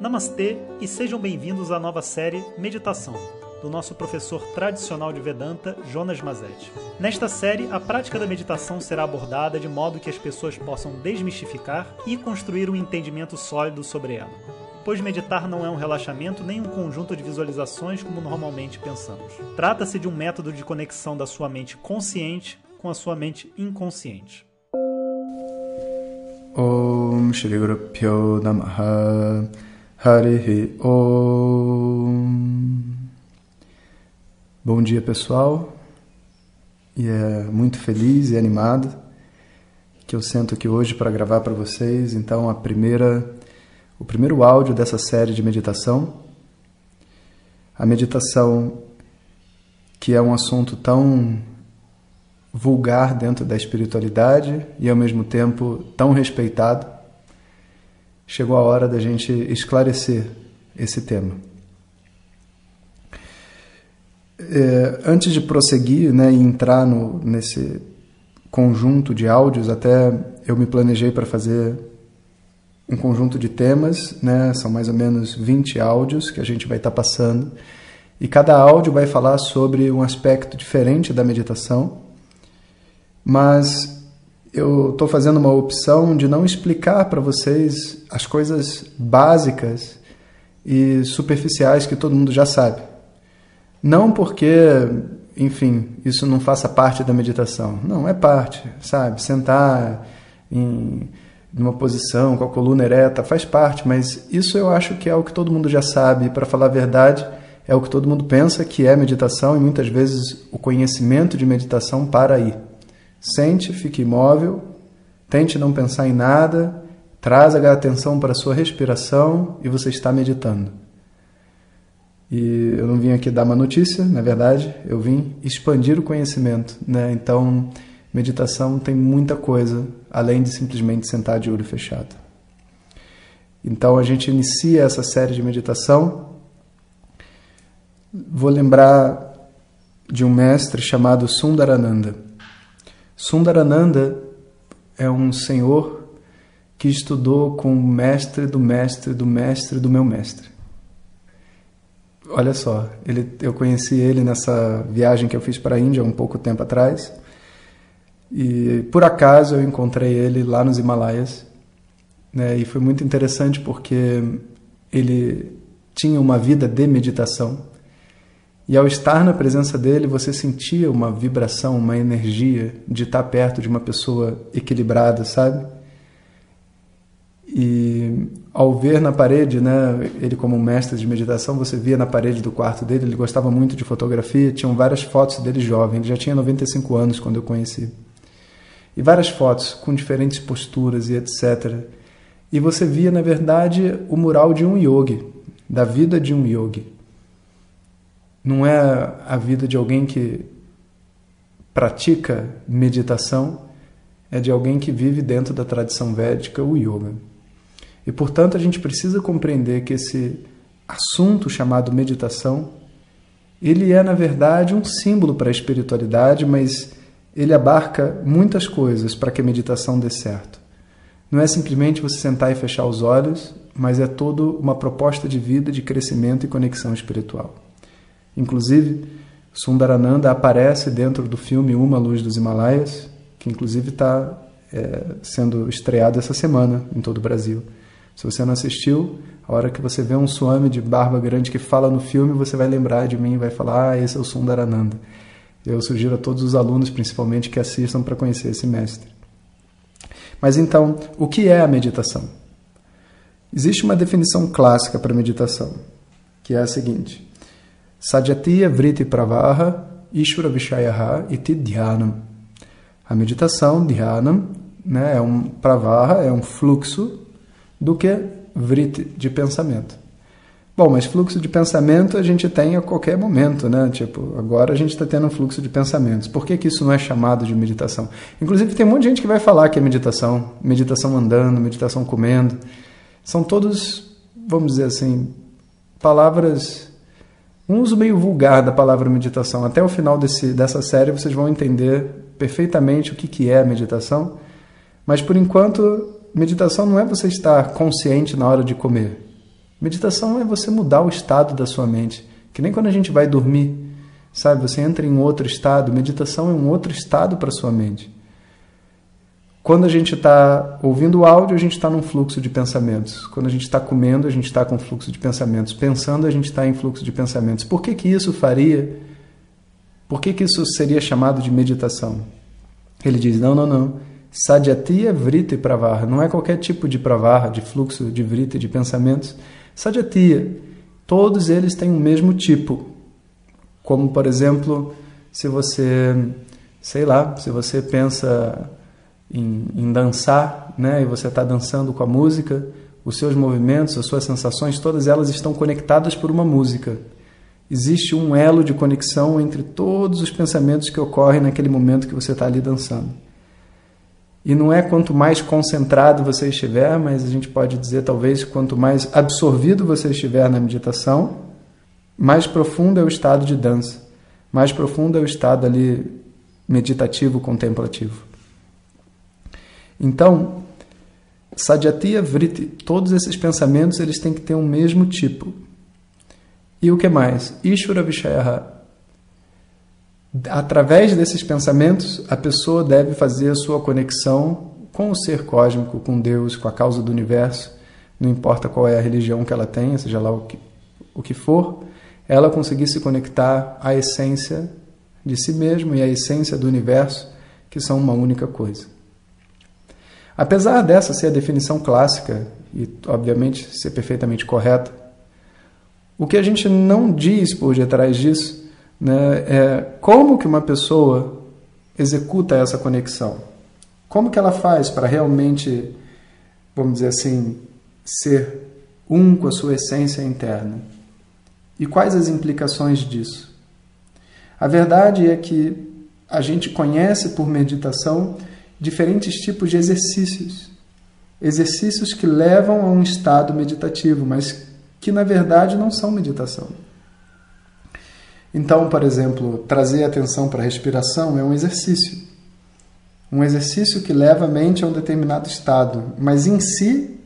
Namastê e sejam bem-vindos à nova série Meditação, do nosso professor tradicional de Vedanta, Jonas Mazetti. Nesta série, a prática da meditação será abordada de modo que as pessoas possam desmistificar e construir um entendimento sólido sobre ela. Pois meditar não é um relaxamento nem um conjunto de visualizações como normalmente pensamos. Trata-se de um método de conexão da sua mente consciente com a sua mente inconsciente. Om Shri Guru Pyo Namaha Harihi Om. Bom dia, pessoal. E é muito feliz e animado que eu sento aqui hoje para gravar para vocês, então a primeira o primeiro áudio dessa série de meditação. A meditação que é um assunto tão vulgar dentro da espiritualidade e ao mesmo tempo tão respeitado chegou a hora da gente esclarecer esse tema. É, antes de prosseguir né, e entrar no, nesse conjunto de áudios, até eu me planejei para fazer um conjunto de temas, né, são mais ou menos 20 áudios que a gente vai estar tá passando, e cada áudio vai falar sobre um aspecto diferente da meditação, mas eu estou fazendo uma opção de não explicar para vocês as coisas básicas e superficiais que todo mundo já sabe. Não porque, enfim, isso não faça parte da meditação. Não, é parte, sabe? Sentar em uma posição com a coluna ereta faz parte, mas isso eu acho que é o que todo mundo já sabe. Para falar a verdade, é o que todo mundo pensa que é meditação e muitas vezes o conhecimento de meditação para aí. Sente, fique imóvel, tente não pensar em nada, traz a atenção para a sua respiração e você está meditando. E eu não vim aqui dar uma notícia, na verdade, eu vim expandir o conhecimento. Né? Então, meditação tem muita coisa além de simplesmente sentar de olho fechado. Então, a gente inicia essa série de meditação. Vou lembrar de um mestre chamado Sundarananda. Sundarananda é um senhor que estudou com o mestre do mestre do mestre do meu mestre. Olha só, ele, eu conheci ele nessa viagem que eu fiz para a Índia um pouco tempo atrás. E por acaso eu encontrei ele lá nos Himalaias. Né, e foi muito interessante porque ele tinha uma vida de meditação. E ao estar na presença dele, você sentia uma vibração, uma energia de estar perto de uma pessoa equilibrada, sabe? E ao ver na parede, né, ele como mestre de meditação, você via na parede do quarto dele, ele gostava muito de fotografia, tinham várias fotos dele jovem, ele já tinha 95 anos quando eu conheci. E várias fotos com diferentes posturas e etc. E você via, na verdade, o mural de um yogi, da vida de um yogi. Não é a vida de alguém que pratica meditação, é de alguém que vive dentro da tradição védica, o yoga. E portanto a gente precisa compreender que esse assunto chamado meditação, ele é na verdade um símbolo para a espiritualidade, mas ele abarca muitas coisas para que a meditação dê certo. Não é simplesmente você sentar e fechar os olhos, mas é toda uma proposta de vida, de crescimento e conexão espiritual. Inclusive, Sundarananda aparece dentro do filme Uma Luz dos Himalaias, que inclusive está é, sendo estreado essa semana em todo o Brasil. Se você não assistiu, a hora que você vê um Swami de barba grande que fala no filme, você vai lembrar de mim e vai falar: Ah, esse é o Sundarananda. Eu sugiro a todos os alunos, principalmente, que assistam para conhecer esse mestre. Mas então, o que é a meditação? Existe uma definição clássica para meditação, que é a seguinte: Sajatiya Vritti Pravaha Ishvara Vishayaha Iti Dhyanam. A meditação, Dhyanam, né, é um pravaha, é um fluxo do que vritti, de pensamento. Bom, mas fluxo de pensamento a gente tem a qualquer momento, né? Tipo, agora a gente está tendo um fluxo de pensamentos. Por que, que isso não é chamado de meditação? Inclusive, tem um monte de gente que vai falar que é meditação, meditação andando, meditação comendo. São todos, vamos dizer assim, palavras um uso meio vulgar da palavra meditação. Até o final desse, dessa série vocês vão entender perfeitamente o que, que é meditação. Mas por enquanto, meditação não é você estar consciente na hora de comer. Meditação é você mudar o estado da sua mente. Que nem quando a gente vai dormir, sabe? Você entra em outro estado. Meditação é um outro estado para sua mente. Quando a gente está ouvindo o áudio, a gente está num fluxo de pensamentos. Quando a gente está comendo, a gente está com fluxo de pensamentos. Pensando, a gente está em fluxo de pensamentos. Por que, que isso faria? Por que, que isso seria chamado de meditação? Ele diz: não, não, não. Sadyatiya Vrita e Pravarra. Não é qualquer tipo de pravarra, de fluxo de Vrita e de pensamentos. Sadyatiya, todos eles têm o mesmo tipo. Como, por exemplo, se você, sei lá, se você pensa em, em dançar, né? E você está dançando com a música, os seus movimentos, as suas sensações, todas elas estão conectadas por uma música. Existe um elo de conexão entre todos os pensamentos que ocorrem naquele momento que você está ali dançando. E não é quanto mais concentrado você estiver, mas a gente pode dizer talvez quanto mais absorvido você estiver na meditação, mais profundo é o estado de dança, mais profundo é o estado ali meditativo, contemplativo. Então, Sadyatiya Vritti, todos esses pensamentos eles têm que ter o um mesmo tipo. E o que mais? Ishvara Vishayaha. Através desses pensamentos, a pessoa deve fazer a sua conexão com o ser cósmico, com Deus, com a causa do universo, não importa qual é a religião que ela tenha, seja lá o que, o que for, ela conseguir se conectar à essência de si mesmo e à essência do universo, que são uma única coisa. Apesar dessa ser a definição clássica e, obviamente, ser perfeitamente correta, o que a gente não diz por detrás disso né, é como que uma pessoa executa essa conexão. Como que ela faz para realmente, vamos dizer assim, ser um com a sua essência interna? E quais as implicações disso? A verdade é que a gente conhece por meditação diferentes tipos de exercícios. Exercícios que levam a um estado meditativo, mas que na verdade não são meditação. Então, por exemplo, trazer atenção para a respiração é um exercício. Um exercício que leva a mente a um determinado estado, mas em si,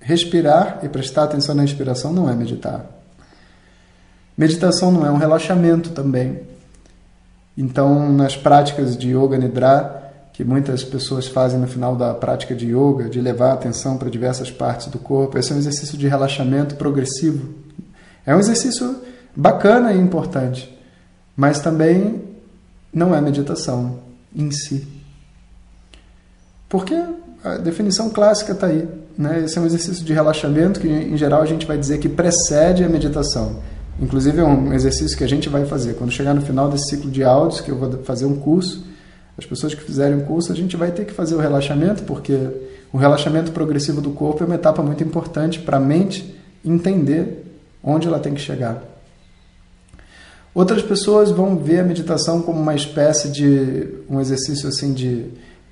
respirar e prestar atenção na respiração não é meditar. Meditação não é um relaxamento também. Então, nas práticas de Yoga Nidra, que muitas pessoas fazem no final da prática de yoga, de levar a atenção para diversas partes do corpo. Esse é um exercício de relaxamento progressivo. É um exercício bacana e importante, mas também não é meditação em si. Porque a definição clássica está aí. Né? Esse é um exercício de relaxamento que, em geral, a gente vai dizer que precede a meditação. Inclusive, é um exercício que a gente vai fazer. Quando chegar no final desse ciclo de áudios, que eu vou fazer um curso, as pessoas que fizerem o curso, a gente vai ter que fazer o relaxamento, porque o relaxamento progressivo do corpo é uma etapa muito importante para a mente entender onde ela tem que chegar. Outras pessoas vão ver a meditação como uma espécie de um exercício assim de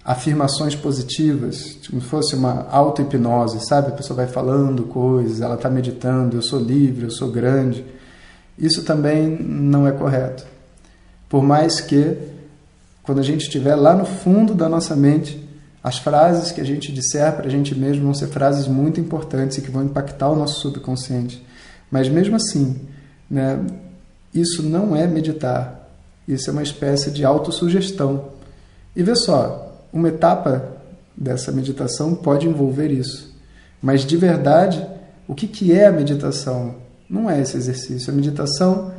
afirmações positivas, como se fosse uma auto-hipnose, sabe? A pessoa vai falando coisas, ela está meditando, eu sou livre, eu sou grande. Isso também não é correto. Por mais que quando a gente estiver lá no fundo da nossa mente, as frases que a gente disser para a gente mesmo vão ser frases muito importantes e que vão impactar o nosso subconsciente. Mas mesmo assim, né, isso não é meditar. Isso é uma espécie de autossugestão. E vê só, uma etapa dessa meditação pode envolver isso. Mas de verdade, o que, que é a meditação? Não é esse exercício. A meditação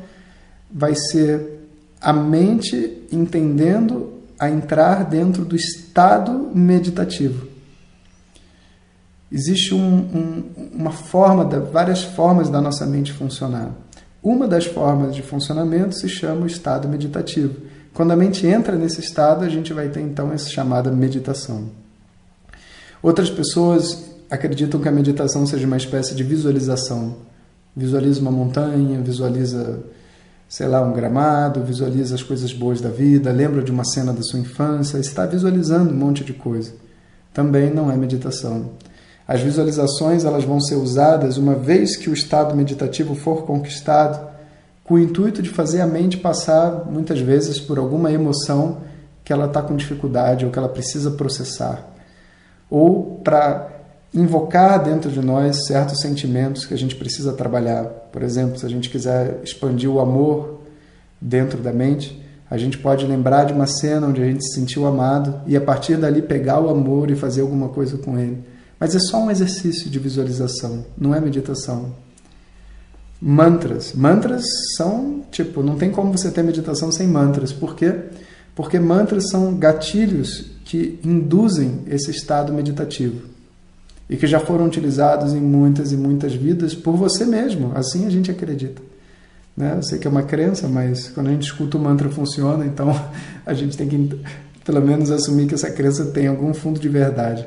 vai ser a mente entendendo a entrar dentro do estado meditativo. Existe um, um, uma forma, várias formas da nossa mente funcionar. Uma das formas de funcionamento se chama o estado meditativo. Quando a mente entra nesse estado, a gente vai ter então essa chamada meditação. Outras pessoas acreditam que a meditação seja uma espécie de visualização. Visualiza uma montanha, visualiza sei lá, um gramado, visualiza as coisas boas da vida, lembra de uma cena da sua infância, está visualizando um monte de coisa. Também não é meditação. As visualizações elas vão ser usadas uma vez que o estado meditativo for conquistado, com o intuito de fazer a mente passar muitas vezes por alguma emoção que ela está com dificuldade ou que ela precisa processar, ou para invocar dentro de nós certos sentimentos que a gente precisa trabalhar. Por exemplo, se a gente quiser expandir o amor dentro da mente, a gente pode lembrar de uma cena onde a gente se sentiu amado e a partir dali pegar o amor e fazer alguma coisa com ele. Mas é só um exercício de visualização, não é meditação. Mantras. Mantras são, tipo, não tem como você ter meditação sem mantras. Por quê? Porque mantras são gatilhos que induzem esse estado meditativo e que já foram utilizados em muitas e muitas vidas por você mesmo. Assim a gente acredita. Né? Eu sei que é uma crença, mas quando a gente escuta o mantra funciona, então a gente tem que pelo menos assumir que essa crença tem algum fundo de verdade.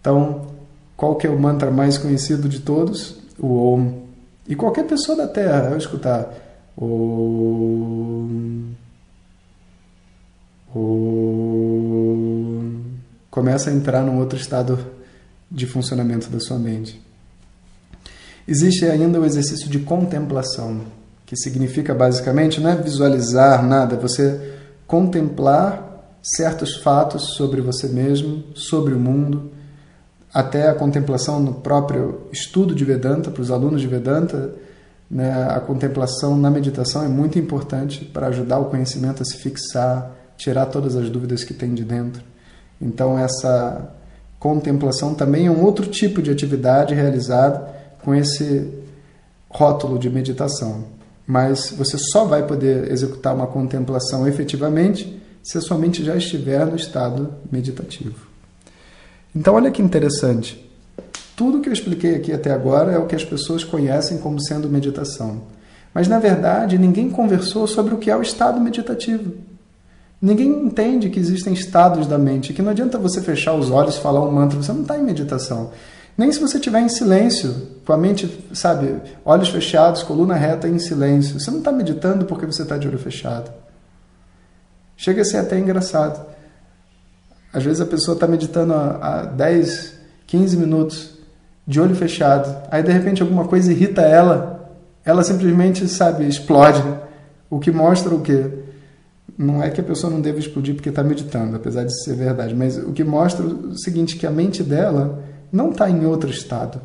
Então, qual que é o mantra mais conhecido de todos? O Om. E qualquer pessoa da Terra, ao escutar Om, Om, começa a entrar num outro estado de funcionamento da sua mente. Existe ainda o exercício de contemplação, que significa basicamente não é visualizar nada, é você contemplar certos fatos sobre você mesmo, sobre o mundo, até a contemplação no próprio estudo de Vedanta, para os alunos de Vedanta, né, a contemplação na meditação é muito importante para ajudar o conhecimento a se fixar, tirar todas as dúvidas que tem de dentro. Então, essa contemplação também é um outro tipo de atividade realizada com esse rótulo de meditação. Mas você só vai poder executar uma contemplação efetivamente se a sua mente já estiver no estado meditativo. Então, olha que interessante. Tudo que eu expliquei aqui até agora é o que as pessoas conhecem como sendo meditação. Mas, na verdade, ninguém conversou sobre o que é o estado meditativo. Ninguém entende que existem estados da mente, que não adianta você fechar os olhos e falar um mantra, você não está em meditação. Nem se você estiver em silêncio, com a mente, sabe, olhos fechados, coluna reta em silêncio. Você não está meditando porque você está de olho fechado. Chega a ser até engraçado. Às vezes a pessoa está meditando há 10, 15 minutos, de olho fechado. Aí de repente alguma coisa irrita ela, ela simplesmente, sabe, explode. O que mostra o quê? Não é que a pessoa não deva explodir porque está meditando, apesar de ser verdade, mas o que mostra o seguinte, que a mente dela não está em outro estado.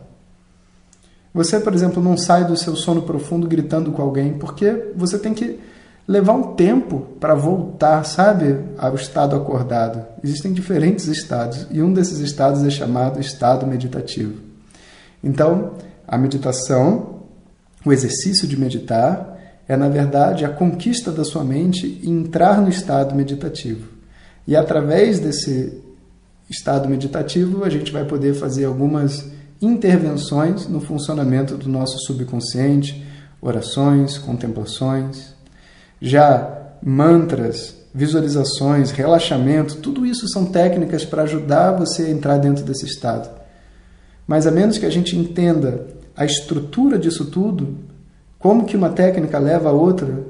Você, por exemplo, não sai do seu sono profundo gritando com alguém, porque você tem que levar um tempo para voltar, sabe, ao estado acordado. Existem diferentes estados, e um desses estados é chamado estado meditativo. Então, a meditação, o exercício de meditar, é, na verdade, a conquista da sua mente e entrar no estado meditativo. E através desse estado meditativo, a gente vai poder fazer algumas intervenções no funcionamento do nosso subconsciente, orações, contemplações. Já mantras, visualizações, relaxamento, tudo isso são técnicas para ajudar você a entrar dentro desse estado. Mas a menos que a gente entenda a estrutura disso tudo, como que uma técnica leva a outra,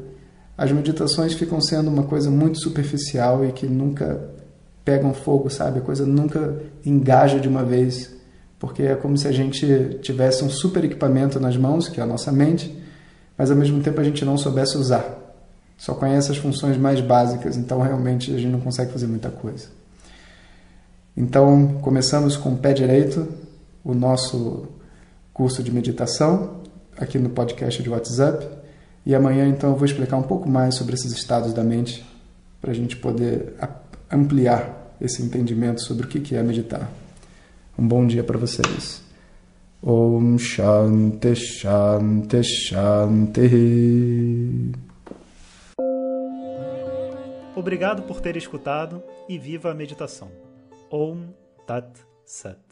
as meditações ficam sendo uma coisa muito superficial e que nunca pegam fogo, sabe? A coisa nunca engaja de uma vez, porque é como se a gente tivesse um super equipamento nas mãos, que é a nossa mente, mas ao mesmo tempo a gente não soubesse usar. Só conhece as funções mais básicas, então realmente a gente não consegue fazer muita coisa. Então, começamos com o pé direito, o nosso curso de meditação aqui no podcast de WhatsApp. E amanhã, então, eu vou explicar um pouco mais sobre esses estados da mente para a gente poder ampliar esse entendimento sobre o que é meditar. Um bom dia para vocês. Om Shanti Shanti Shanti. Obrigado por ter escutado e viva a meditação. Om Tat Sat.